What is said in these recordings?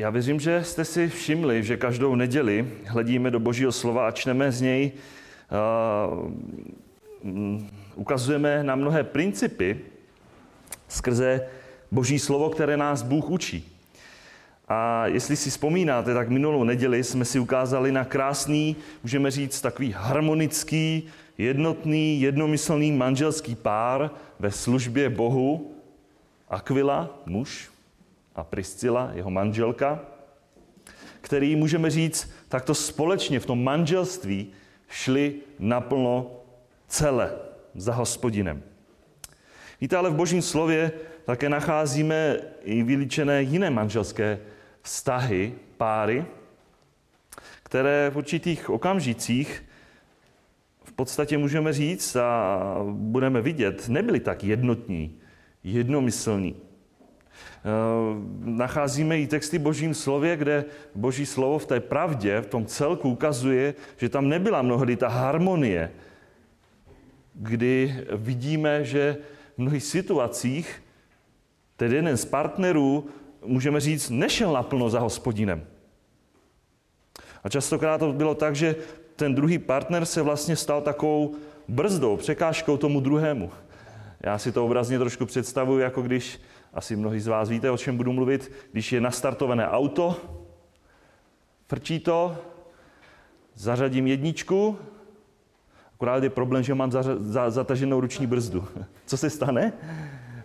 Já věřím, že jste si všimli, že každou neděli hledíme do Božího slova a čteme z něj, uh, ukazujeme na mnohé principy skrze Boží slovo, které nás Bůh učí. A jestli si vzpomínáte, tak minulou neděli jsme si ukázali na krásný, můžeme říct, takový harmonický, jednotný, jednomyslný manželský pár ve službě Bohu. Aquila, muž, a Priscila, jeho manželka, který, můžeme říct, takto společně v tom manželství šli naplno celé za hospodinem. Víte, ale v božím slově také nacházíme i vylíčené jiné manželské vztahy, páry, které v určitých okamžicích v podstatě můžeme říct a budeme vidět, nebyli tak jednotní, jednomyslní. Eh, nacházíme i texty Božím slově, kde Boží slovo v té pravdě, v tom celku ukazuje, že tam nebyla mnohdy ta harmonie, kdy vidíme, že v mnohých situacích ten jeden z partnerů, můžeme říct, nešel naplno za hospodinem. A častokrát to bylo tak, že ten druhý partner se vlastně stal takovou brzdou, překážkou tomu druhému. Já si to obrazně trošku představuji, jako když asi mnohí z vás víte, o čem budu mluvit, když je nastartované auto, frčí to, zařadím jedničku, akorát je problém, že mám zataženou ruční brzdu. Co se stane?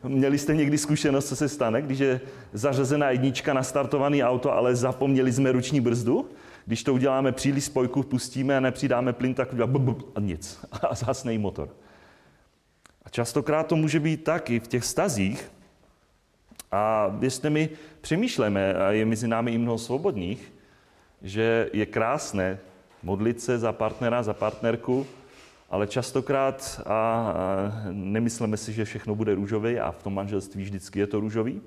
Měli jste někdy zkušenost, co se stane, když je zařazená jednička, nastartovaný auto, ale zapomněli jsme ruční brzdu? Když to uděláme příliš spojku, pustíme a nepřidáme plyn, tak a nic. A zhasne motor. A častokrát to může být tak i v těch stazích, a věřte mi, přemýšlíme, a je mezi námi i mnoho svobodných, že je krásné modlit se za partnera, za partnerku, ale častokrát a, a nemyslíme si, že všechno bude růžové a v tom manželství vždycky je to růžový.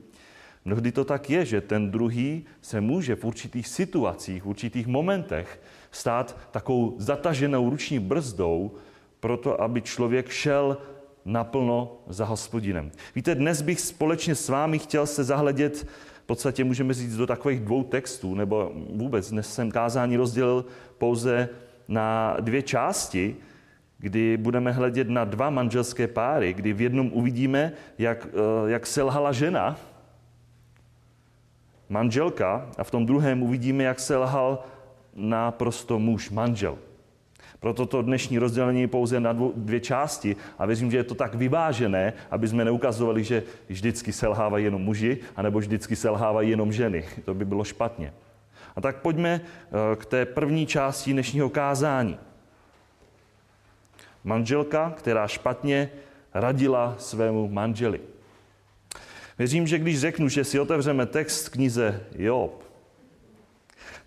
Mnohdy to tak je, že ten druhý se může v určitých situacích, v určitých momentech stát takovou zataženou ruční brzdou, proto aby člověk šel naplno za hospodinem. Víte, dnes bych společně s vámi chtěl se zahledět, v podstatě můžeme říct, do takových dvou textů, nebo vůbec dnes jsem kázání rozdělil pouze na dvě části, kdy budeme hledět na dva manželské páry, kdy v jednom uvidíme, jak, eh, jak selhala žena, manželka, a v tom druhém uvidíme, jak selhal naprosto muž, manžel. Proto to dnešní rozdělení je pouze na dvě části a věřím, že je to tak vyvážené, aby jsme neukazovali, že vždycky selhávají jenom muži, anebo vždycky selhávají jenom ženy. To by bylo špatně. A tak pojďme eh, k té první části dnešního kázání. Manželka, která špatně radila svému manželi. Věřím, že když řeknu, že si otevřeme text knize Job,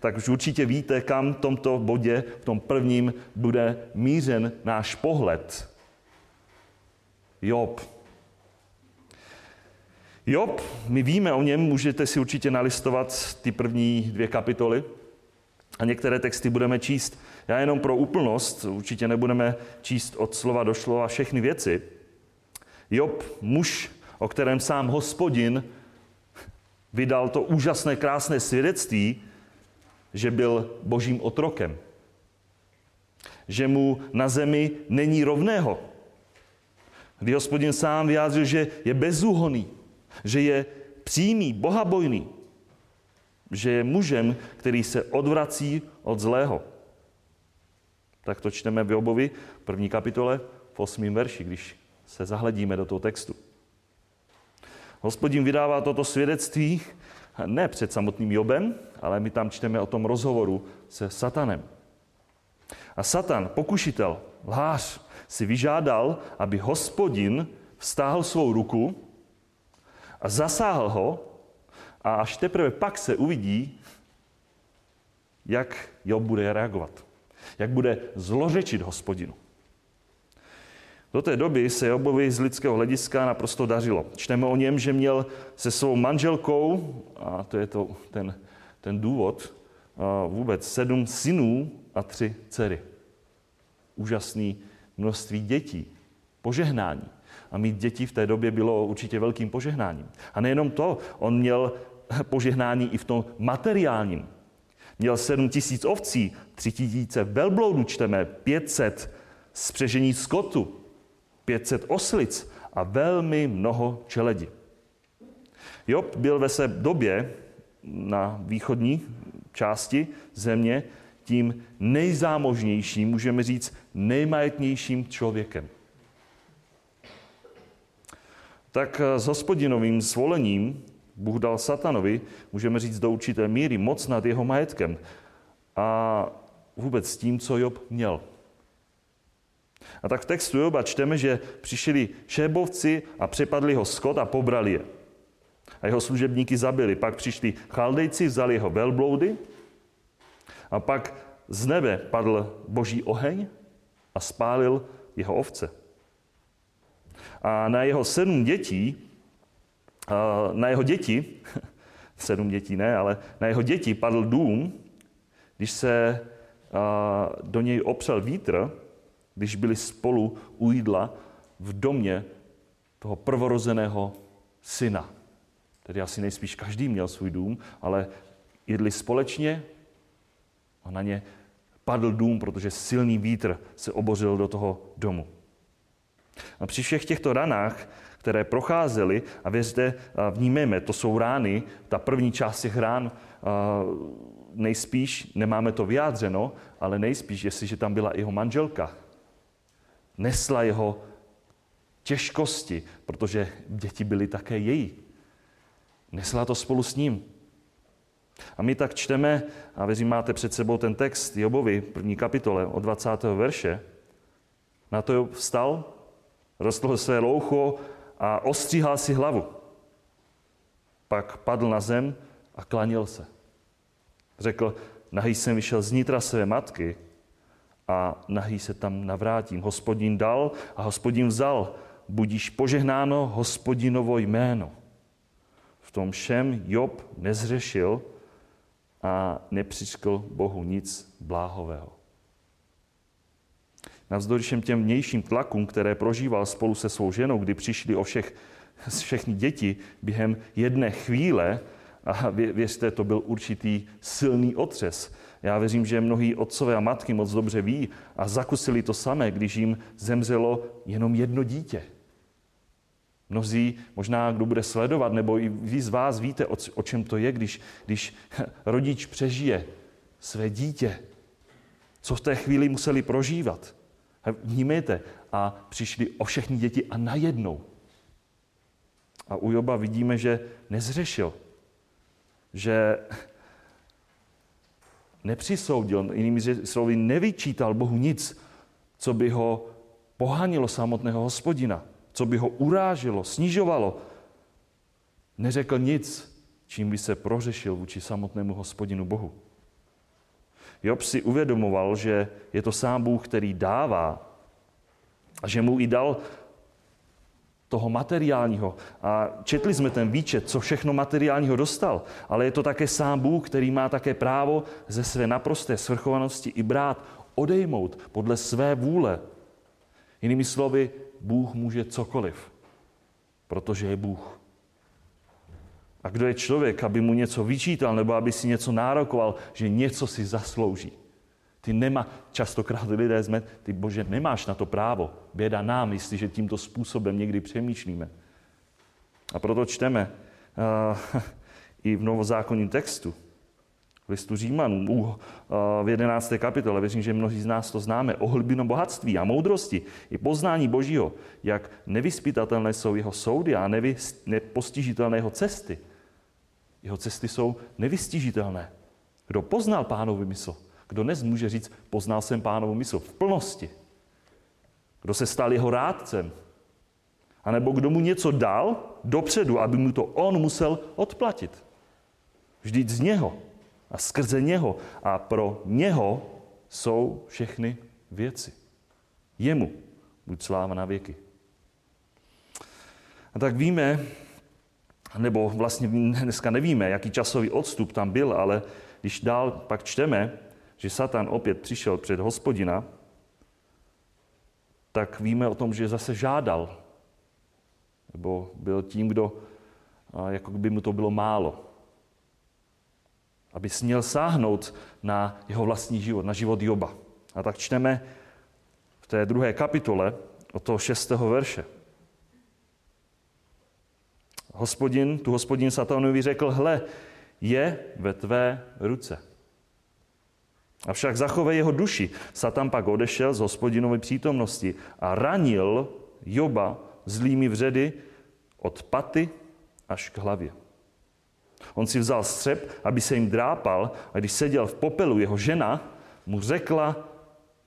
tak už určitě víte, kam v tomto bodě, v tom prvním, bude mířen náš pohled. Job. Job, my víme o něm, můžete si určitě nalistovat ty první dvě kapitoly a některé texty budeme číst. Já jenom pro úplnost, určitě nebudeme číst od slova do slova všechny věci. Job, muž, o kterém sám hospodin vydal to úžasné, krásné svědectví, že byl božím otrokem. Že mu na zemi není rovného. Kdy hospodin sám vyjádřil, že je bezúhoný, že je přímý, bohabojný, že je mužem, který se odvrací od zlého. Tak to čteme v Jobovi, první kapitole, v osmém verši, když se zahledíme do toho textu. Hospodin vydává toto svědectví ne před samotným Jobem, ale my tam čteme o tom rozhovoru se Satanem. A Satan, pokušitel, lhář, si vyžádal, aby hospodin vstáhl svou ruku a zasáhl ho a až teprve pak se uvidí, jak Job bude reagovat. Jak bude zlořečit hospodinu. Do té doby se Jobovi z lidského hlediska naprosto dařilo. Čteme o něm, že měl se svou manželkou, a to je to, ten, ten důvod, vůbec sedm synů a tři dcery. Úžasný množství dětí, požehnání. A mít děti v té době bylo určitě velkým požehnáním. A nejenom to, on měl požehnání i v tom materiálním. Měl sedm tisíc ovcí, tři tisíce velbloudů čteme, 500 spřežení skotu, 500 oslic a velmi mnoho čeledi. Job byl ve své době na východní části země tím nejzámožnějším, můžeme říct nejmajetnějším člověkem. Tak s hospodinovým svolením Bůh dal satanovi, můžeme říct do určité míry, moc nad jeho majetkem a vůbec s tím, co Job měl. A tak v textu Joba čteme, že přišli šébovci a přepadli ho skot a pobrali je. A jeho služebníky zabili. Pak přišli chaldejci, vzali jeho velbloudy a pak z nebe padl boží oheň a spálil jeho ovce. A na jeho sedm dětí, na jeho děti, sedm dětí ne, ale na jeho děti padl dům, když se do něj opřel vítr, když byli spolu u jídla v domě toho prvorozeného syna. Tedy asi nejspíš každý měl svůj dům, ale jedli společně a na ně padl dům, protože silný vítr se obořil do toho domu. A při všech těchto ranách, které procházely, a věřte, vnímejme, to jsou rány, ta první část těch rán, nejspíš, nemáme to vyjádřeno, ale nejspíš, jestliže tam byla jeho manželka, nesla jeho těžkosti, protože děti byly také její. Nesla to spolu s ním. A my tak čteme, a věřím, máte před sebou ten text Jobovi, první kapitole od 20. verše. Na to Job vstal, rostl své loucho a ostříhal si hlavu. Pak padl na zem a klanil se. Řekl, nahý jsem vyšel z nitra své matky a nahý se tam navrátím. Hospodin dal a hospodin vzal. Budíš požehnáno hospodinovo jméno. V tom všem Job nezřešil a nepřiškl Bohu nic bláhového. Navzdory všem těm vnějším tlakům, které prožíval spolu se svou ženou, kdy přišli o všech, všechny děti během jedné chvíle, a věřte, to byl určitý silný otřes. Já věřím, že mnohí otcové a matky moc dobře ví a zakusili to samé, když jim zemřelo jenom jedno dítě. Mnozí, možná kdo bude sledovat, nebo i vy z vás víte, o, čem to je, když, když rodič přežije své dítě. Co v té chvíli museli prožívat. Vnímejte, a přišli o všechny děti a najednou. A u Joba vidíme, že nezřešil, že nepřisoudil, jinými slovy, nevyčítal Bohu nic, co by ho pohanilo samotného hospodina co by ho uráželo, snižovalo, neřekl nic, čím by se prořešil vůči samotnému hospodinu Bohu. Job si uvědomoval, že je to sám Bůh, který dává a že mu i dal toho materiálního. A četli jsme ten výčet, co všechno materiálního dostal, ale je to také sám Bůh, který má také právo ze své naprosté svrchovanosti i brát, odejmout podle své vůle. Jinými slovy, Bůh může cokoliv, protože je Bůh. A kdo je člověk, aby mu něco vyčítal nebo aby si něco nárokoval, že něco si zaslouží. Ty nemá, častokrát lidé jsme, ty bože, nemáš na to právo. Běda nám, jestliže tímto způsobem někdy přemýšlíme. A proto čteme uh, i v novozákonním textu, listu Římanů v 11. kapitole, věřím, že mnozí z nás to známe, o hlbinu bohatství a moudrosti i poznání Božího, jak nevyspytatelné jsou jeho soudy a nepostižitelné jeho cesty. Jeho cesty jsou nevystižitelné. Kdo poznal pánovu mysl? Kdo dnes může říct, poznal jsem pánovu mysl v plnosti? Kdo se stal jeho rádcem? A nebo kdo mu něco dal dopředu, aby mu to on musel odplatit? Vždyť z něho a skrze něho a pro něho jsou všechny věci. Jemu buď sláva na věky. A tak víme, nebo vlastně dneska nevíme, jaký časový odstup tam byl, ale když dál pak čteme, že Satan opět přišel před hospodina, tak víme o tom, že zase žádal, nebo byl tím, kdo, jako by mu to bylo málo. aby směl sáhnout na jeho vlastní život, na život Joba. A tak čteme v té druhé kapitole od toho šestého verše. Hospodin, tu hospodin satanovi řekl, hle, je ve tvé ruce. Avšak zachovej jeho duši. Satan pak odešel z hospodinovy přítomnosti a ranil Joba zlými vředy od paty až k hlavě. On si vzal střep, aby se jim drápal a když seděl v popelu, jeho žena mu řekla,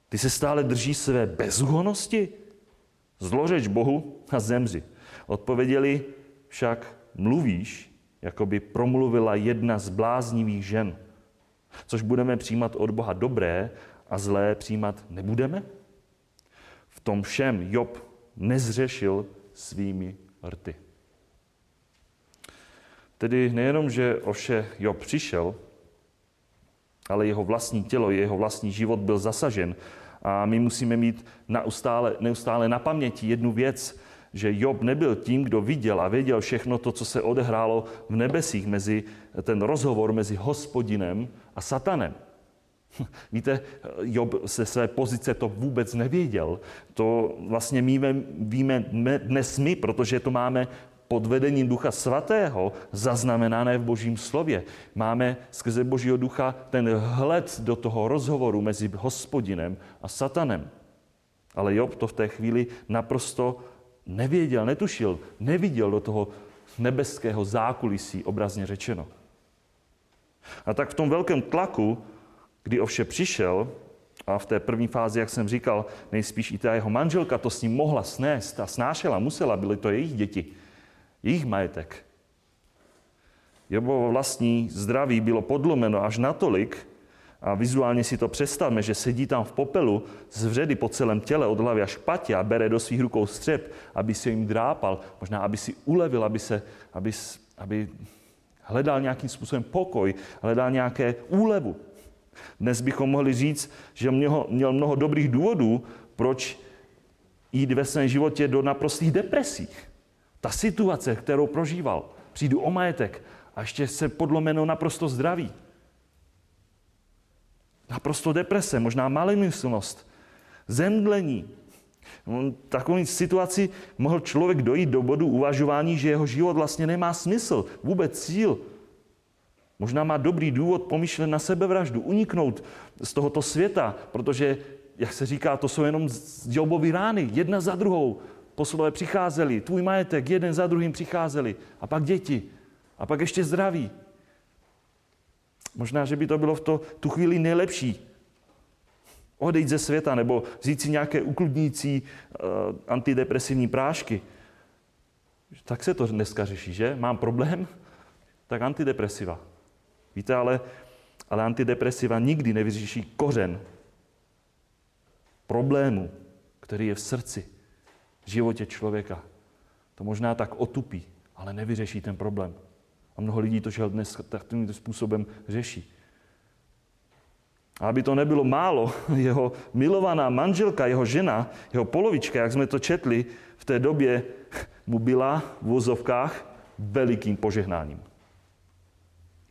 ty se stále drží své bezúhonosti? Zložeč Bohu a zemři. Odpověděli však, mluvíš, jako by promluvila jedna z bláznivých žen. Což budeme přijímat od Boha dobré a zlé přijímat nebudeme? V tom všem Job nezřešil svými rty. Tedy nejenom, že o vše Job přišel, ale jeho vlastní tělo, jeho vlastní život byl zasažen. A my musíme mít neustále, neustále na paměti jednu věc, že Job nebyl tím, kdo viděl a věděl všechno to, co se odehrálo v nebesích, mezi ten rozhovor mezi hospodinem a satanem. Víte, Job se své pozice to vůbec nevěděl. To vlastně víme, víme dnes my, protože to máme pod vedením Ducha Svatého zaznamenané v Božím slově. Máme skrze Božího ducha ten hled do toho rozhovoru mezi hospodinem a satanem. Ale Job to v té chvíli naprosto nevěděl, netušil, neviděl do toho nebeského zákulisí, obrazně řečeno. A tak v tom velkém tlaku, kdy ovše přišel, a v té první fázi, jak jsem říkal, nejspíš i ta jeho manželka to s ním mohla snést a snášela, musela, byly to jejich děti, jejich majetek. Jobovo vlastní zdraví bylo podlomeno až natolik, a vizuálně si to představme, že sedí tam v popelu z vředy po celém těle od hlavy až patě a bere do svých rukou střep, aby se jim drápal, možná aby si ulevil, aby, se, aby, aby hledal nějakým způsobem pokoj, hledal nějaké úlevu. Dnes bychom mohli říct, že měl, měl mnoho dobrých důvodů, proč jít ve svém životě do naprostých depresí. Ta situace, kterou prožíval, přijdu o majetek a ještě se podlomeno naprosto zdraví. Naprosto deprese, možná malimyslnost, zemdlení. V takové situaci mohl člověk dojít do bodu uvažování, že jeho život vlastně nemá smysl, vůbec cíl. Možná má dobrý důvod pomýšlet na sebevraždu, uniknout z tohoto světa, protože, jak se říká, to jsou jenom Jobovy rány, jedna za druhou. Poslové přicházeli, tvůj majetek, jeden za druhým přicházeli, a pak děti, a pak ještě zdraví. Možná, že by to bylo v to, tu chvíli nejlepší. Odejít ze světa nebo vzít si nějaké uklidnící uh, antidepresivní prášky. Tak se to dneska řeší, že? Mám problém? Tak antidepresiva. Víte, ale, ale antidepresiva nikdy nevyřeší kořen problému, který je v srdci, v životě člověka. To možná tak otupí, ale nevyřeší ten problém. A mnoho lidí to žel dnes takovým způsobem řeší. A aby to nebylo málo, jeho milovaná manželka, jeho žena, jeho polovička, jak jsme to četli, v té době mu byla v vozovkách velikým požehnáním.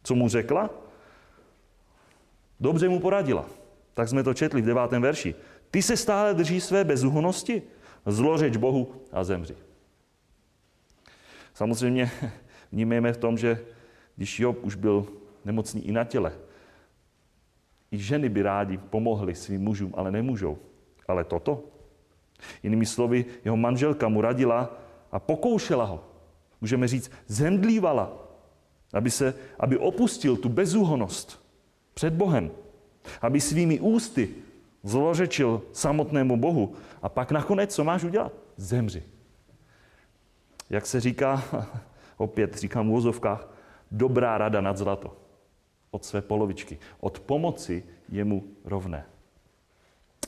Co mu řekla? Dobře mu poradila. Tak jsme to četli v devátém verši. Ty se stále drží své bezúhonosti, zlořeč Bohu a zemři. Samozřejmě vnímejme v tom, že když Job už byl nemocný i na těle, i ženy by rádi pomohly svým mužům, ale nemůžou. Ale toto? Jinými slovy, jeho manželka mu radila a pokoušela ho. Můžeme říct, zemdlívala, aby, se, aby opustil tu bezúhonost před Bohem. Aby svými ústy zlořečil samotnému Bohu. A pak nakonec, co máš udělat? Zemři. Jak se říká opět říkám v úzovkách, dobrá rada nad zlato. Od své polovičky. Od pomoci jemu rovné.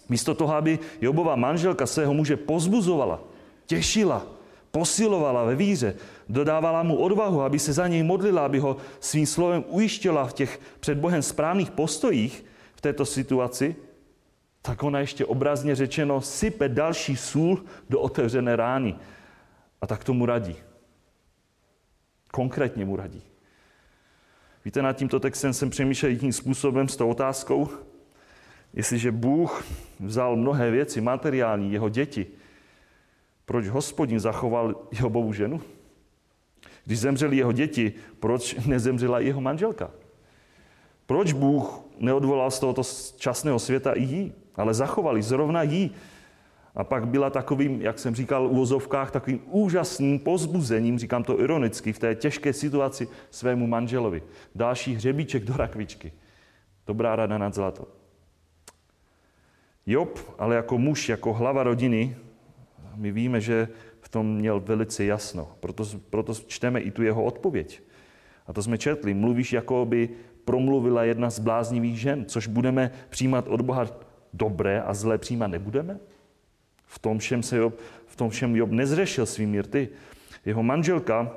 Místo toho, aby Jobova manželka svého muže pozbuzovala, těšila, posilovala ve víře, dodávala mu odvahu, aby se za něj modlila, aby ho svým slovem ujištěla v těch před Bohem správných postojích v této situaci, tak ona ještě obrazně řečeno sype další sůl do otevřené rány. A tak tomu radí konkrétně mu radí. Víte, nad tímto textem jsem přemýšlel tím způsobem s tou otázkou, jestliže Bůh vzal mnohé věci, materiální, jeho děti, proč hospodin zachoval jeho bohu ženu? Když zemřeli jeho děti, proč nezemřela jeho manželka? Proč Bůh neodvolal z tohoto časného světa i jí, ale zachovali zrovna jí? A pak byla takovým, jak jsem říkal, u vozovkách, takovým úžasným pozbuzením, říkám to ironicky, v té těžké situaci svému manželovi. Další hřebíček do rakvičky. Dobrá rada nad zlato. Job, ale jako muž, jako hlava rodiny, my víme, že v tom měl velice jasno. Proto, proto čteme i tu jeho odpověď. A to jsme četli. Mluvíš, jako by promluvila jedna z bláznivých žen, což budeme přijímat od Boha dobré a zlé přijímat nebudeme? V tom všem, se Job, v tom všem Job nezřešil svými rty. Jeho manželka,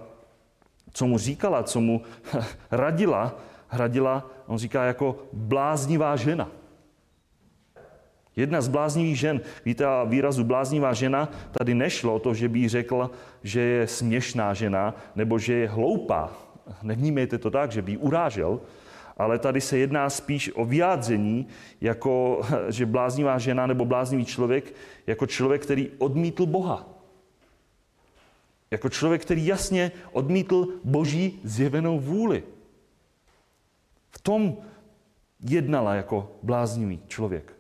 co mu říkala, co mu radila, radila, on říká jako bláznivá žena. Jedna z bláznivých žen, víte, a výrazu bláznivá žena, tady nešlo o to, že by řekla, že je směšná žena, nebo že je hloupá. Nevnímejte to tak, že by urážel, ale tady se jedná spíš o vyjádření, jako že bláznivá žena nebo bláznivý člověk, jako člověk, který odmítl Boha. Jako člověk, který jasně odmítl boží zjevenou vůli. V tom jednala jako bláznivý člověk.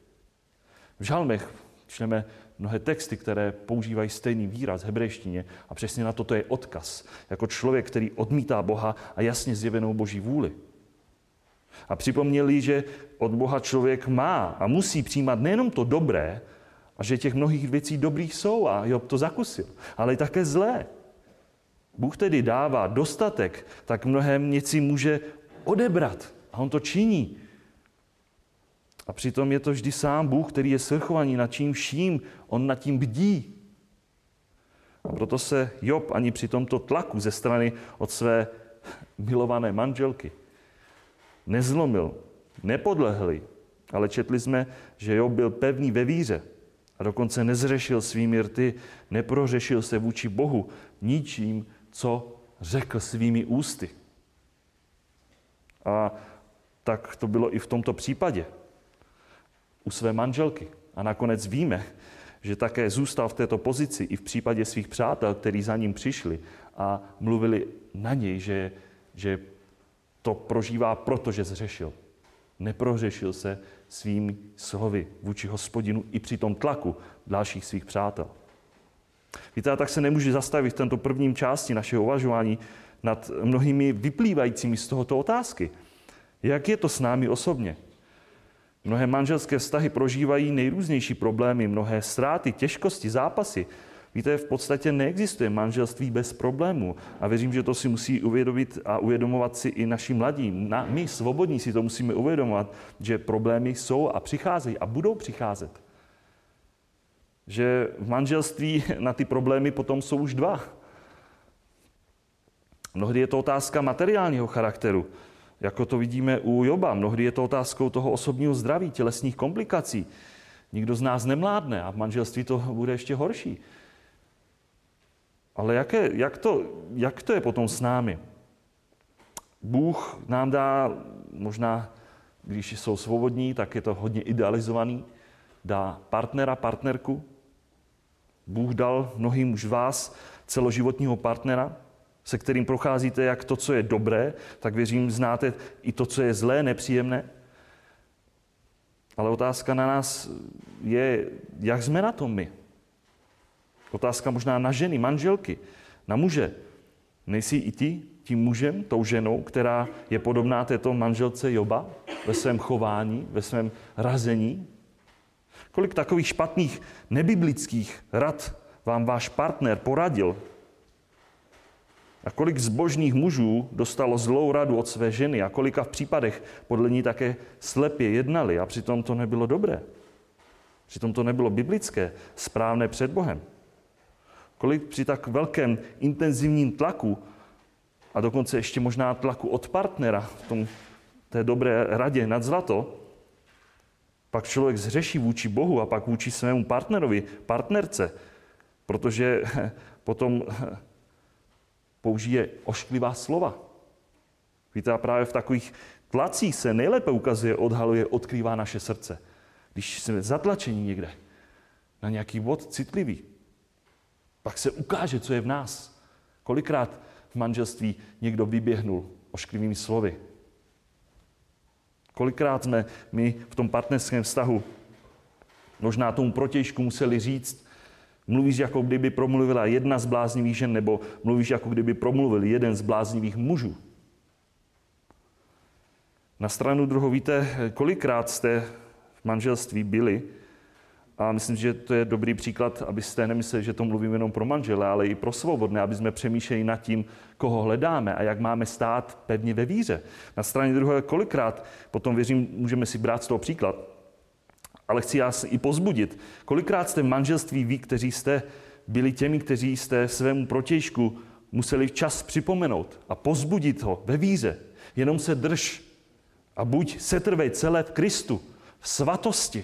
V žalmech čteme mnohé texty, které používají stejný výraz v hebrejštině a přesně na toto je odkaz. Jako člověk, který odmítá Boha a jasně zjevenou boží vůli. A připomněli, že od Boha člověk má a musí přijímat nejenom to dobré, a že těch mnohých věcí dobrých jsou a Job to zakusil, ale i také zlé. Bůh tedy dává dostatek, tak mnohem věcí může odebrat. A on to činí. A přitom je to vždy sám Bůh, který je svrchovaný nad čím vším. On nad tím bdí. A proto se Job ani při tomto tlaku ze strany od své milované manželky nezlomil, nepodlehli, ale četli jsme, že Job byl pevný ve víře a dokonce nezřešil svými rty, neprořešil se vůči Bohu ničím, co řekl svými ústy. A tak to bylo i v tomto případě u své manželky. A nakonec víme, že také zůstal v této pozici i v případě svých přátel, kteří za ním přišli a mluvili na něj, že, že to prožívá proto, že zřešil. Neprořešil se svými slovy vůči hospodinu i při tom tlaku dalších svých přátel. Víte, a tak se nemůže zastavit v tento prvním části našeho uvažování nad mnohými vyplývajícími z tohoto otázky. Jak je to s námi osobně? Mnohé manželské vztahy prožívají nejrůznější problémy, mnohé ztráty, těžkosti, zápasy. Víte, v podstatě neexistuje manželství bez problémů. A věřím, že to si musí uvědomit a uvědomovat si i naši mladí. Na, my, svobodní, si to musíme uvědomovat, že problémy jsou a přicházejí a budou přicházet. Že v manželství na ty problémy potom jsou už dva. Mnohdy je to otázka materiálního charakteru jako to vidíme u Joba. Mnohdy je to otázkou toho osobního zdraví, tělesných komplikací. Nikdo z nás nemládne a v manželství to bude ještě horší. Ale jaké, jak, to, jak to je potom s námi? Bůh nám dá, možná když jsou svobodní, tak je to hodně idealizovaný, dá partnera, partnerku. Bůh dal mnohým už vás celoživotního partnera, se kterým procházíte jak to, co je dobré, tak věřím, znáte i to, co je zlé, nepříjemné. Ale otázka na nás je, jak jsme na tom my. Otázka možná na ženy, manželky, na muže. Nejsi i ty tím mužem, tou ženou, která je podobná této manželce Joba ve svém chování, ve svém razení? Kolik takových špatných nebiblických rad vám váš partner poradil, a kolik zbožných mužů dostalo zlou radu od své ženy a kolika v případech podle ní také slepě jednali a přitom to nebylo dobré. Přitom to nebylo biblické, správné před Bohem. Kolik při tak velkém intenzivním tlaku a dokonce ještě možná tlaku od partnera v tom, té dobré radě nad zlato, pak člověk zřeší vůči Bohu a pak vůči svému partnerovi, partnerce, protože potom použije ošklivá slova. Víte, a právě v takových tlacích se nejlépe ukazuje, odhaluje, odkrývá naše srdce. Když jsme zatlačeni někde na nějaký bod citlivý, pak se ukáže, co je v nás. Kolikrát v manželství někdo vyběhnul ošklivými slovy. Kolikrát jsme my v tom partnerském vztahu možná tomu protějšku museli říct, mluvíš, jako kdyby promluvila jedna z bláznivých žen, nebo mluvíš, jako kdyby promluvil jeden z bláznivých mužů. Na stranu druhou víte, kolikrát jste v manželství byli, a myslím, že to je dobrý příklad, abyste nemysleli, že to mluvím jenom pro manžele, ale i pro svobodné, aby jsme přemýšleli nad tím, koho hledáme a jak máme stát pevně ve víře. Na straně druhé kolikrát, potom věřím, můžeme si brát z toho příklad, ale chci vás i pozbudit. Kolikrát jste v manželství vy, kteří jste byli těmi, kteří jste svému protějšku museli včas připomenout a pozbudit ho ve víře. Jenom se drž a buď setrvej celé v Kristu, v svatosti,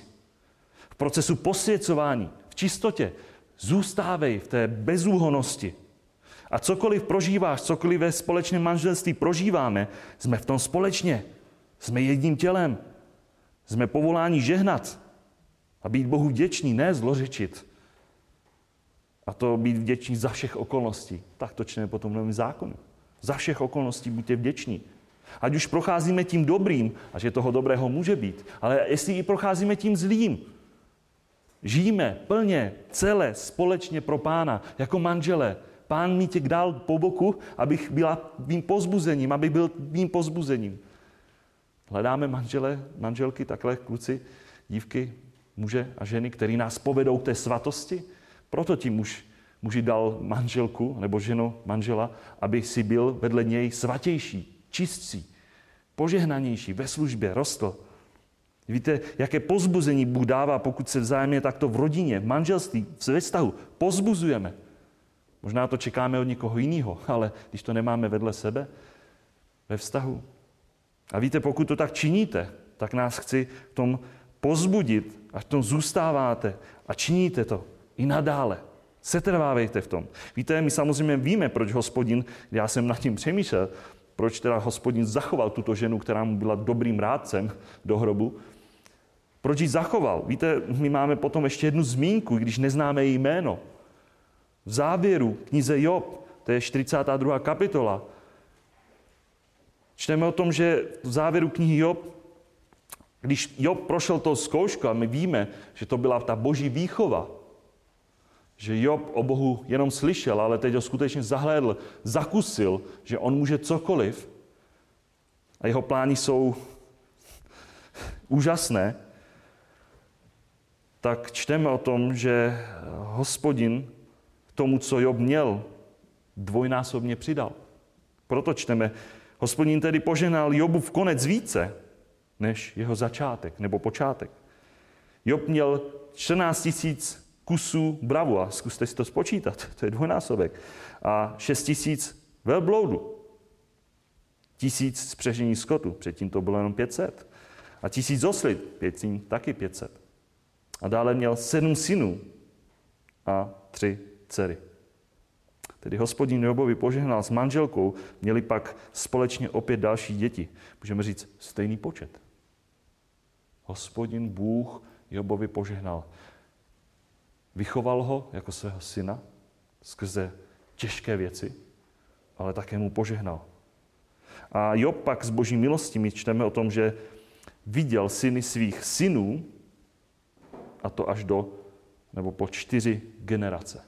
v procesu posvěcování, v čistotě. Zůstávej v té bezúhonosti. A cokoliv prožíváš, cokoliv ve společném manželství prožíváme, jsme v tom společně. Jsme jedním tělem. Jsme povoláni žehnat a být Bohu vděčný, ne zlořečit. A to být vděčný za všech okolností. Tak to čteme potom v novém zákonu. Za všech okolností buďte vděční. Ať už procházíme tím dobrým, a že toho dobrého může být, ale jestli i procházíme tím zlým, žijeme plně, celé, společně pro pána, jako manžele. Pán mi tě dal po boku, abych byla mým pozbuzením, abych byl mým pozbuzením. Hledáme manžele, manželky, takhle kluci, dívky, muže a ženy, který nás povedou k té svatosti. Proto ti muž, muži dal manželku nebo ženu manžela, aby si byl vedle něj svatější, čistší, požehnanější, ve službě, rostl. Víte, jaké pozbuzení Bůh dává, pokud se vzájemně takto v rodině, v manželství, ve vztahu pozbuzujeme. Možná to čekáme od někoho jiného, ale když to nemáme vedle sebe, ve vztahu. A víte, pokud to tak činíte, tak nás chci v tom pozbudit, až v tom zůstáváte a činíte to i nadále. Setrvávejte v tom. Víte, my samozřejmě víme, proč hospodin, já jsem nad tím přemýšlel, proč teda hospodin zachoval tuto ženu, která mu byla dobrým rádcem do hrobu. Proč ji zachoval? Víte, my máme potom ještě jednu zmínku, když neznáme její jméno. V závěru knize Job, to je 42. kapitola, čteme o tom, že v závěru knihy Job, když Job prošel to zkoušku, a my víme, že to byla ta boží výchova, že Job o Bohu jenom slyšel, ale teď ho skutečně zahlédl, zakusil, že on může cokoliv a jeho plány jsou úžasné, tak čteme o tom, že hospodin tomu, co Job měl, dvojnásobně přidal. Proto čteme, hospodin tedy poženal Jobu v konec více, než jeho začátek nebo počátek. Job měl 14 tisíc kusů bravu a zkuste si to spočítat, to je dvojnásobek. A 6 tisíc velbloudu. Tisíc spřežení skotu, předtím to bylo jenom 500. A tisíc oslit, předtím taky 500. A dále měl sedm synů a tři dcery. Tedy hospodin Jobovi požehnal s manželkou, měli pak společně opět další děti. Můžeme říct stejný počet. Hospodin Bůh Jobovi požehnal. Vychoval ho jako svého syna skrze těžké věci, ale také mu požehnal. A Job pak z boží milosti my čteme o tom, že viděl syny svých synů, a to až do, nebo po čtyři generace.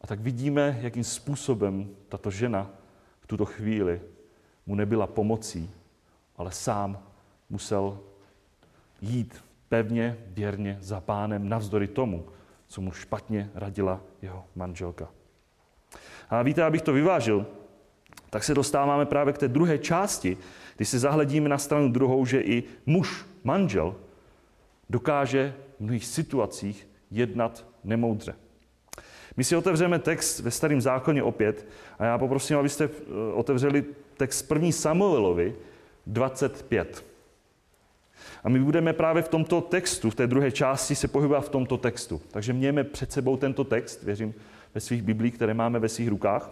A tak vidíme, jakým způsobem tato žena v tuto chvíli mu nebyla pomocí, ale sám musel jít pevně, věrně za pánem, navzdory tomu, co mu špatně radila jeho manželka. A víte, abych to vyvážil, tak se dostáváme právě k té druhé části, kdy se zahledíme na stranu druhou, že i muž, manžel, dokáže v mnohých situacích jednat nemoudře. My si otevřeme text ve starém zákoně opět a já poprosím, abyste eh, otevřeli text 1. Samuelovi 25. A my budeme právě v tomto textu, v té druhé části se pohybovat v tomto textu. Takže mějme před sebou tento text, věřím, ve svých biblích, které máme ve svých rukách.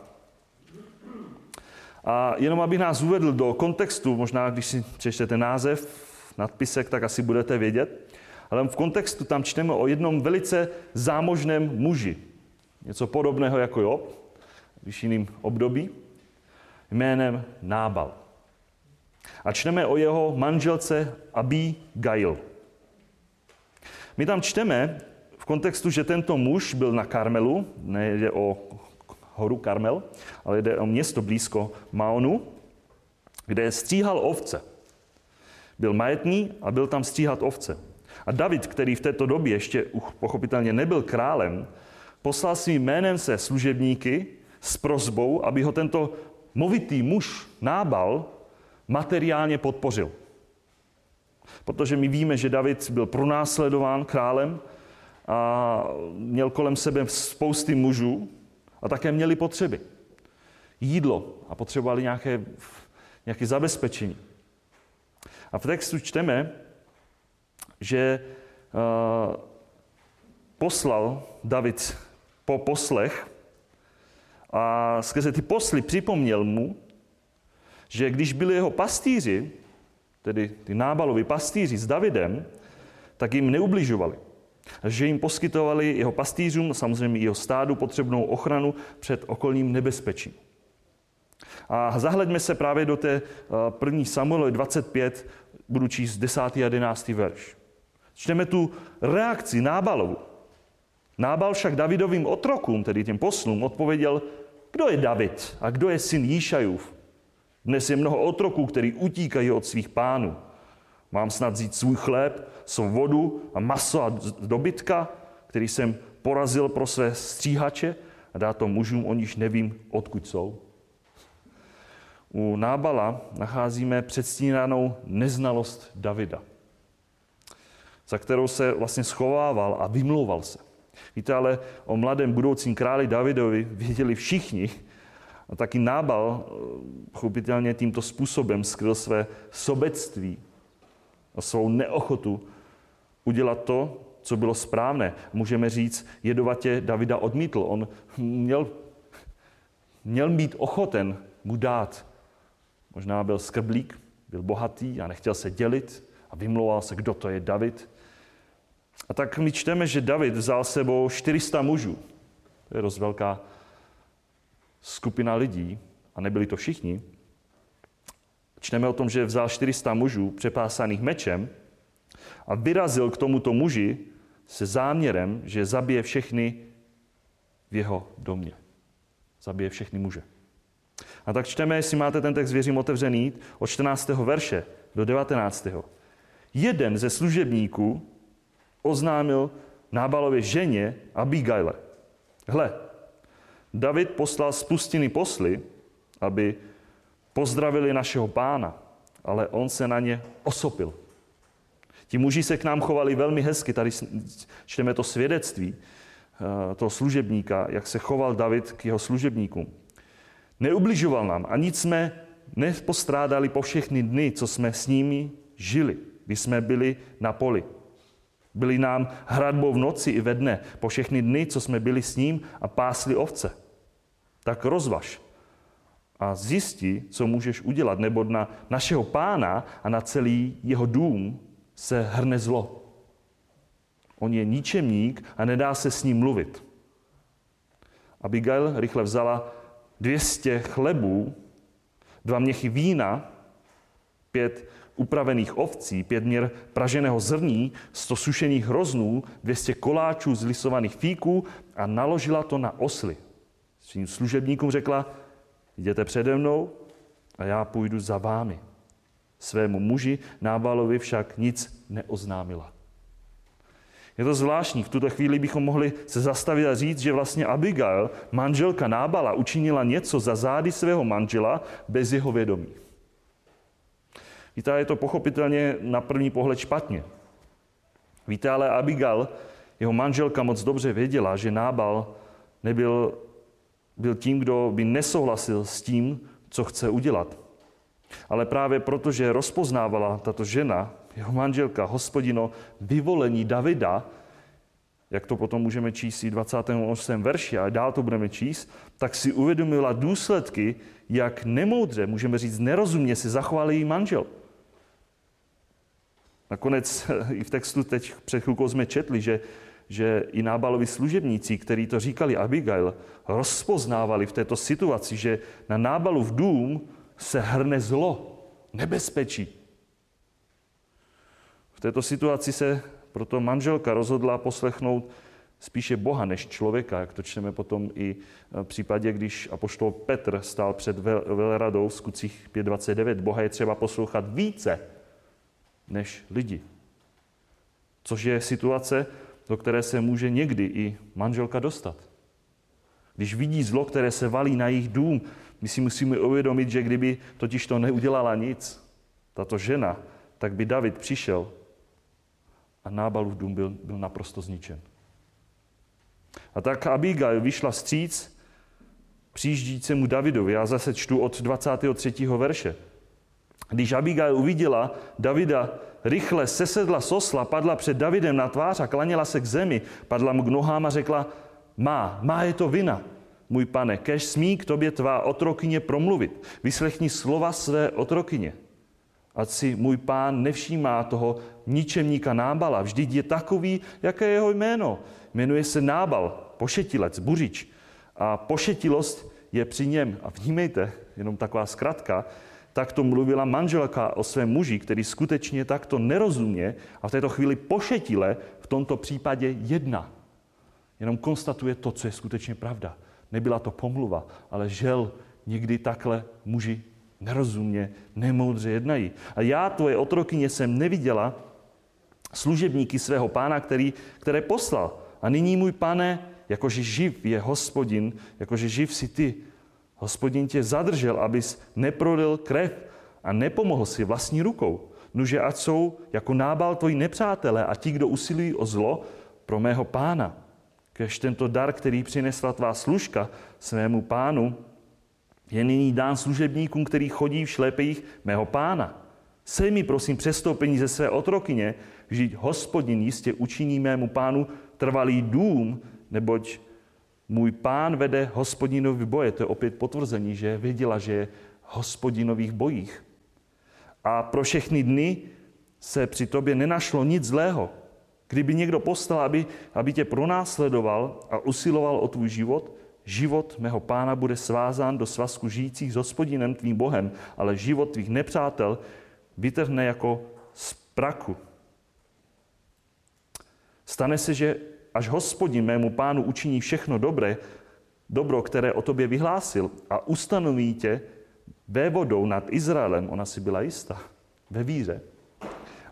A jenom abych nás uvedl do kontextu, možná když si přečtete název, nadpisek, tak asi budete vědět. Ale v kontextu tam čteme o jednom velice zámožném muži. Něco podobného jako Job, v jiným období, jménem Nábal. A čteme o jeho manželce Abí Gail. My tam čteme v kontextu, že tento muž byl na Karmelu, nejde o horu Karmel, ale jde o město blízko Maonu, kde stříhal ovce. Byl majetný a byl tam stříhat ovce. A David, který v této době ještě pochopitelně nebyl králem, poslal svým jménem se služebníky s prozbou, aby ho tento movitý muž Nábal materiálně podpořil. Protože my víme, že David byl pronásledován králem a měl kolem sebe spousty mužů a také měli potřeby. Jídlo a potřebovali nějaké, nějaké zabezpečení. A v textu čteme, že uh, poslal David po poslech a skrze ty posly připomněl mu, že když byli jeho pastýři, tedy ty nábalovi pastýři s Davidem, tak jim neubližovali. Že jim poskytovali jeho pastýřům, samozřejmě jeho stádu, potřebnou ochranu před okolním nebezpečím. A zahleďme se právě do té eh, první Samuelové 25, budu číst 10. a 11. verš. Čteme tu reakci Nábalovu. Nábal však Davidovým otrokům, tedy těm poslům, odpověděl, kdo je David a kdo je syn Jíšajův. Dnes je mnoho otroků, který utíkají od svých pánů. Mám snad vzít svůj chléb, svou vodu a maso a dobytka, který jsem porazil pro své stříhače a dát to mužům, o níž nevím, odkud jsou. U Nábala nacházíme předstíranou neznalost Davida, za kterou se vlastně schovával a vymlouval se. Víte, ale o mladém budoucím králi Davidovi věděli všichni, a taky Nábal eh, chopitelně tímto způsobem skryl své sobectví a svou neochotu udělat to, co bylo správné. Můžeme říct, jedovatě Davida odmítl. On měl, měl být ochoten mu dát Možná byl skrblík, byl bohatý a nechtěl se dělit a vymlouval se, kdo to je David. A tak my čteme, že David vzal sebou 400 mužů. To je dost velká skupina lidí a nebyli to všichni. Čteme o tom, že vzal 400 mužů přepásaných mečem a vyrazil k tomuto muži se záměrem, že zabije všechny v jeho domě. Zabije všechny muže. A tak čteme, jestli máte ten text, věřím, otevřený, od 14. verše do 19. Jeden ze služebníků oznámil Nábalově ženě Abigaile. Hle, David poslal z pustiny posly, aby pozdravili našeho pána, ale on se na ně osopil. Ti muži se k nám chovali velmi hezky. Tady čteme to svědectví eh, toho služebníka, jak se choval David k jeho služebníkům. Neubližoval nám a nic jsme nepostrádali po všechny dny, co jsme s nimi žili, když jsme byli na poli. Byli nám hradbou v noci i ve dne, po všechny dny, co jsme byli s ním a pásli ovce. Tak rozvaž a zjistí, co můžeš udělat, nebo na našeho pána a na celý jeho dům se hrne zlo. On je ničemník a nedá se s ním mluvit. Abigail rychle vzala 200 chlebů, dva měchy vína, pět upravených ovcí, pět měr praženého zrní, sto sušených hroznů, 200 koláčů z lisovaných fíků a naložila to na osly. Svým služebníkům řekla, jděte přede mnou a já půjdu za vámi. Svému muži Nábalovi však nic neoznámila. Je to zvláštní. V tuto chvíli bychom mohli se zastavit a říct, že vlastně Abigail, manželka Nábala, učinila něco za zády svého manžela bez jeho vědomí. Víte, je to pochopitelně na první pohled špatně. Víte, ale Abigail, jeho manželka moc dobře věděla, že Nábal nebyl byl tím, kdo by nesouhlasil s tím, co chce udělat. Ale právě protože rozpoznávala tato žena jeho manželka, hospodino, vyvolení Davida, jak to potom můžeme číst i 28. verši a dál to budeme číst, tak si uvědomila důsledky, jak nemoudře, můžeme říct nerozumně, se zachoval její manžel. Nakonec i v textu teď před chvilkou jsme četli, že, že i nábalovi služebníci, kteří to říkali Abigail, rozpoznávali v této situaci, že na nábalu v dům se hrne zlo, nebezpečí. V této situaci se proto manželka rozhodla poslechnout spíše Boha než člověka, jak to čteme potom i v případě, když apoštol Petr stál před veleradou v skutcích 5.29. Boha je třeba poslouchat více než lidi. Což je situace, do které se může někdy i manželka dostat. Když vidí zlo, které se valí na jejich dům, my si musíme uvědomit, že kdyby totiž to neudělala nic, tato žena, tak by David přišel a nábalův dům byl, byl naprosto zničen. A tak Abigail vyšla stříc přijíždícímu Davidovi. Já zase čtu od 23. verše. Když Abigail uviděla Davida, rychle sesedla sosla, padla před Davidem na tvář a klaněla se k zemi, padla mu k nohám a řekla, má, má je to vina, můj pane, kež smí k tobě tvá otrokyně promluvit. Vyslechni slova své otrokyně. Ať si můj pán nevšímá toho ničemníka Nábala. Vždyť je takový, jaké je jeho jméno. Jmenuje se Nábal, pošetilec, buřič. A pošetilost je při něm. A vnímejte, jenom taková zkratka, tak to mluvila manželka o svém muži, který skutečně takto nerozumně a v této chvíli pošetile v tomto případě jedna. Jenom konstatuje to, co je skutečně pravda. Nebyla to pomluva, ale žel někdy takhle muži nerozumně, nemoudře jednají. A já, tvoje otrokyně, jsem neviděla služebníky svého pána, který, které poslal. A nyní, můj pane, jakože živ je hospodin, jakože živ si ty, hospodin tě zadržel, abys neprodil krev a nepomohl si vlastní rukou. Nuže ať jsou jako nábal tvoji nepřátelé a ti, kdo usilují o zlo pro mého pána. Kež tento dar, který přinesla tvá služka svému pánu, je nyní dán služebníkům, který chodí v šlepejích mého pána. Sej mi prosím přestoupení ze své otrokyně, že hospodin jistě učiní mému pánu trvalý dům, neboť můj pán vede hospodinový boje. To je opět potvrzení, že věděla, že je hospodinových bojích. A pro všechny dny se při tobě nenašlo nic zlého. Kdyby někdo postal, aby, aby tě pronásledoval a usiloval o tvůj život, Život mého pána bude svázán do svazku žijících s hospodinem tvým Bohem, ale život tvých nepřátel vytrhne jako z praku. Stane se, že až hospodin mému pánu učiní všechno dobré, dobro, které o tobě vyhlásil a ustanoví tě vévodou nad Izraelem, ona si byla jistá, ve víře,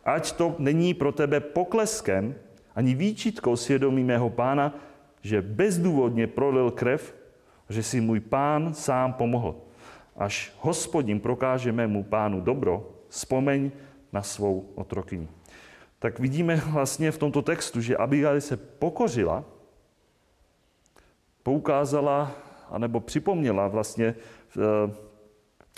ať to není pro tebe pokleskem ani výčitkou svědomí mého pána, že bezdůvodně prolil krev, že si můj pán sám pomohl. Až hospodin prokáže mému pánu dobro, vzpomeň na svou otrokyni. Tak vidíme vlastně v tomto textu, že Abigail se pokořila, poukázala, anebo připomněla vlastně v,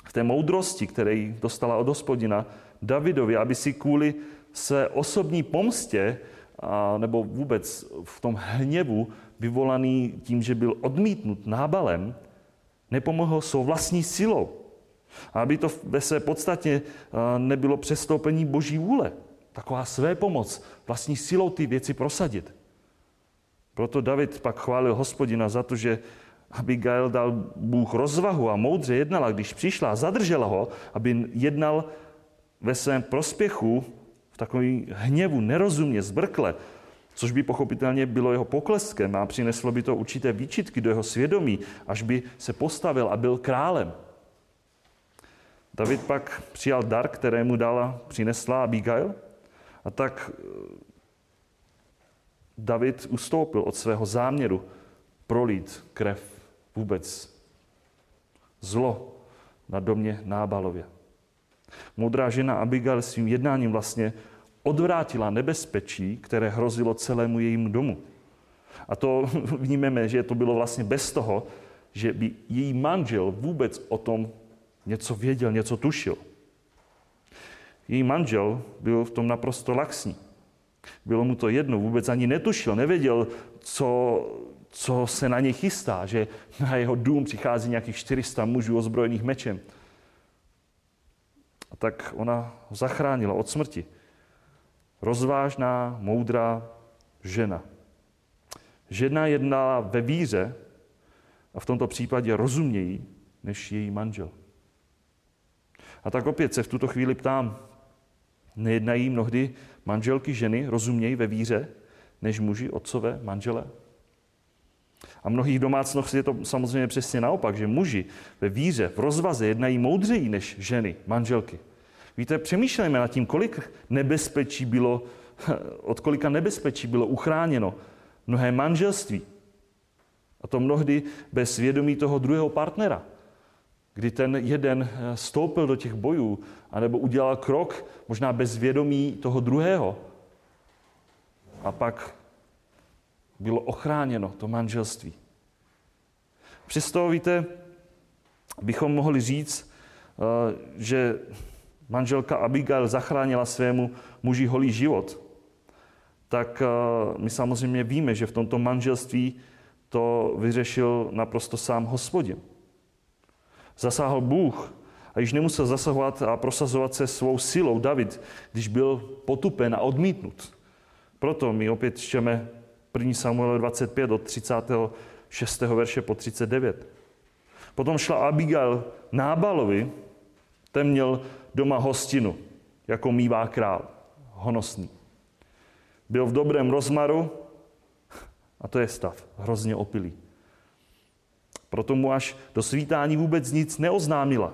v té moudrosti, které dostala od hospodina Davidovi, aby si kvůli své osobní pomstě a, nebo vůbec v tom hněvu vyvolaný tím, že byl odmítnut nábalem, nepomohl svou vlastní silou. Aby to ve své podstatě nebylo přestoupení boží vůle. Taková své pomoc, vlastní silou ty věci prosadit. Proto David pak chválil hospodina za to, že Abigail dal Bůh rozvahu a moudře jednala, když přišla a zadržela ho, aby jednal ve svém prospěchu v takovém hněvu, nerozumně, zbrkle, což by pochopitelně bylo jeho pokleskem a přineslo by to určité výčitky do jeho svědomí, až by se postavil a byl králem. David pak přijal dar, kterému dala, přinesla Abigail a tak eh, David ustoupil od svého záměru prolít krev vůbec zlo na domě Nábalově. Modrá žena Abigail svým jednáním vlastně odvrátila nebezpečí, které hrozilo celému jejímu domu. A to vnímeme, že to bylo vlastně bez toho, že by její manžel vůbec o tom něco věděl, něco tušil. Její manžel byl v tom naprosto laxní. Bylo mu to jedno, vůbec ani netušil, nevěděl, co, co se na ně chystá, že na jeho dům přichází nějakých 400 mužů ozbrojených mečem. A tak ona ho zachránila od smrti. Rozvážná, moudrá žena. Žena jednala ve víře a v tomto případě rozumějí než její manžel. A tak opět se v tuto chvíli ptám, nejednají mnohdy manželky ženy, rozumějí ve víře, než muži, otcové, manžele? A mnohých domácností je to samozřejmě přesně naopak, že muži ve víře, v rozvaze jednají moudřejí než ženy, manželky. Víte, přemýšlejme nad tím, kolik nebezpečí bylo, od kolika nebezpečí bylo uchráněno mnohé manželství. A to mnohdy bez svědomí toho druhého partnera. Kdy ten jeden stoupil do těch bojů, anebo udělal krok, možná bez vědomí toho druhého. A pak bylo ochráněno to manželství. Přesto, víte, bychom mohli říct, eh, že manželka Abigail zachránila svému muži holý život, tak eh, my samozřejmě víme, že v tomto manželství to vyřešil naprosto sám hospodin. Zasáhl Bůh a již nemusel zasahovat a prosazovat se svou silou David, když byl potupen a odmítnut. Proto my opět čteme 1. Samuel 25 od 36. verše po 39. Potom šla Abigail Nábalovi, ten měl doma hostinu, jako mývá král, honosný. Byl v dobrém rozmaru a to je stav, hrozně opilý. Proto mu až do svítání vůbec nic neoznámila.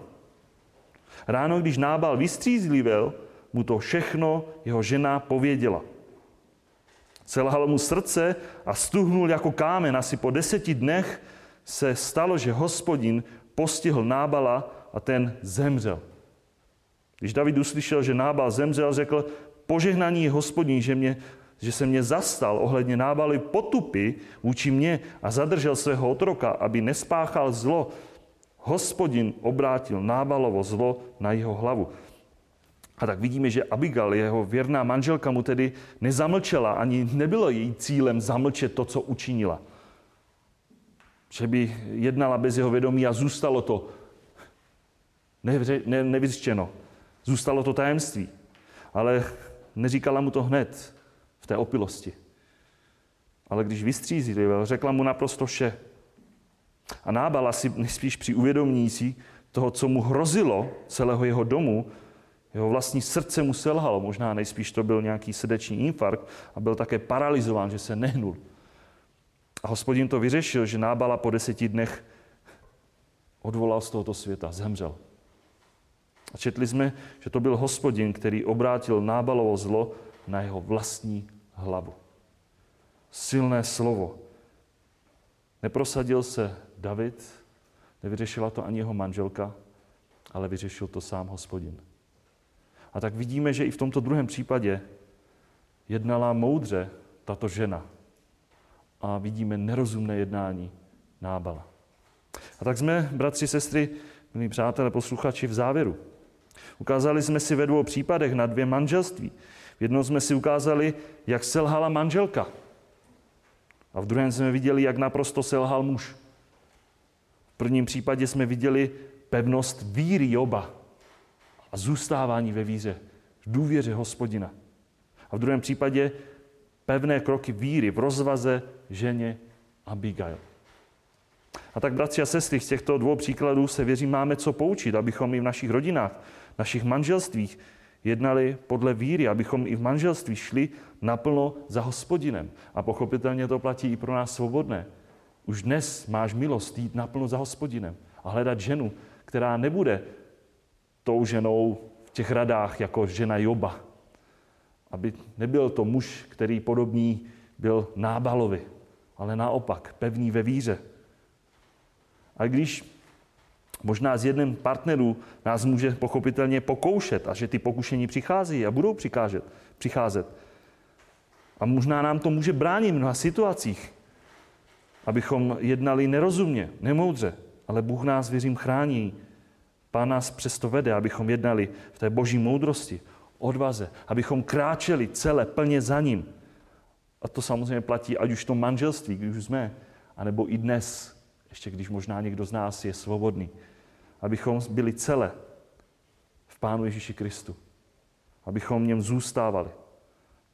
Ráno, když Nábal vystřízlivel, mu to všechno jeho žena pověděla. Selhalo mu srdce a stuhnul jako kámen. Asi po deseti dnech se stalo, že hospodin postihl Nábala a ten zemřel. Když David uslyšel, že Nábal zemřel, řekl, požehnaní hospodin, že, mě, že se mě zastal ohledně Nábaly potupy vůči mně a zadržel svého otroka, aby nespáchal zlo. Hospodin obrátil Nábalovo zlo na jeho hlavu. A tak vidíme, že Abigail, jeho věrná manželka, mu tedy nezamlčela, ani nebylo její cílem zamlčet to, co učinila. Že by jednala bez jeho vědomí a zůstalo to nevyřčeno. Zůstalo to tajemství. Ale neříkala mu to hned v té opilosti. Ale když vystřízlivěl, řekla mu naprosto vše. A nábala si nejspíš při uvědomění si toho, co mu hrozilo celého jeho domu, jeho vlastní srdce mu selhalo, možná nejspíš to byl nějaký srdeční infarkt a byl také paralizován, že se nehnul. A hospodin to vyřešil, že Nábala po deseti dnech odvolal z tohoto světa, zemřel. A četli jsme, že to byl hospodin, který obrátil Nábalovo zlo na jeho vlastní hlavu. Silné slovo. Neprosadil se David, nevyřešila to ani jeho manželka, ale vyřešil to sám hospodin. A tak vidíme, že i v tomto druhém případě jednala moudře tato žena. A vidíme nerozumné jednání Nábala. A tak jsme, bratři, sestry, milí přátelé, posluchači, v závěru. Ukázali jsme si ve dvou případech na dvě manželství. V jednom jsme si ukázali, jak selhala manželka. A v druhém jsme viděli, jak naprosto selhal muž. V prvním případě jsme viděli pevnost víry oba a zůstávání ve víře, v důvěře hospodina. A v druhém případě pevné kroky víry v rozvaze ženě Abigail. A tak, bratři a sestry, z těchto dvou příkladů se věřím, máme co poučit, abychom i v našich rodinách, našich manželstvích jednali podle víry, abychom i v manželství šli naplno za hospodinem. A pochopitelně to platí i pro nás svobodné. Už dnes máš milost jít naplno za hospodinem a hledat ženu, která nebude tou ženou v těch radách jako žena Joba. Aby nebyl to muž, který podobný byl Nábalovi, ale naopak pevný ve víře. A když možná z jedním partnerů nás může pochopitelně pokoušet a že ty pokušení přichází a budou přikážet, přicházet. A možná nám to může bránit v mnoha situacích, abychom jednali nerozumně, nemoudře, ale Bůh nás, věřím, chrání Pán nás přesto vede, abychom jednali v té boží moudrosti, odvaze, abychom kráčeli celé plně za ním, A to samozřejmě platí, ať už v tom manželství, když už jsme, anebo i dnes, ještě když možná někdo z nás je svobodný. Abychom byli celé v Pánu Ježíši Kristu. Abychom v něm zůstávali.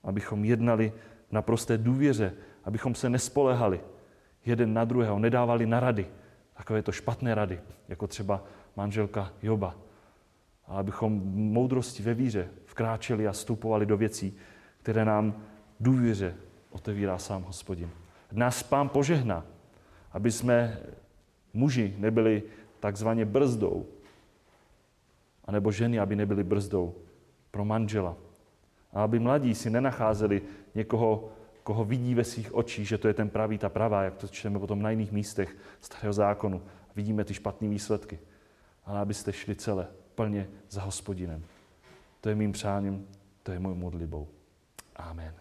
Abychom jednali na prosté důvěře. Abychom se nespolehali jeden na druhého, nedávali na rady. Takové to špatné rady, jako třeba manželka Joba. A abychom moudrosti ve víře vkráčeli a vstupovali do věcí, které nám důvěře otevírá sám hospodin. Nás pán požehná, aby jsme muži nebyli takzvaně brzdou, anebo ženy, aby nebyly brzdou pro manžela. A aby mladí si nenacházeli někoho, koho vidí ve svých očích, že to je ten pravý, ta pravá, jak to čteme potom na jiných místech starého zákonu. Vidíme ty špatné výsledky. Ale abyste šli celé plně za hospodinem. To je mým přáním, to je můj modlibou. Amen.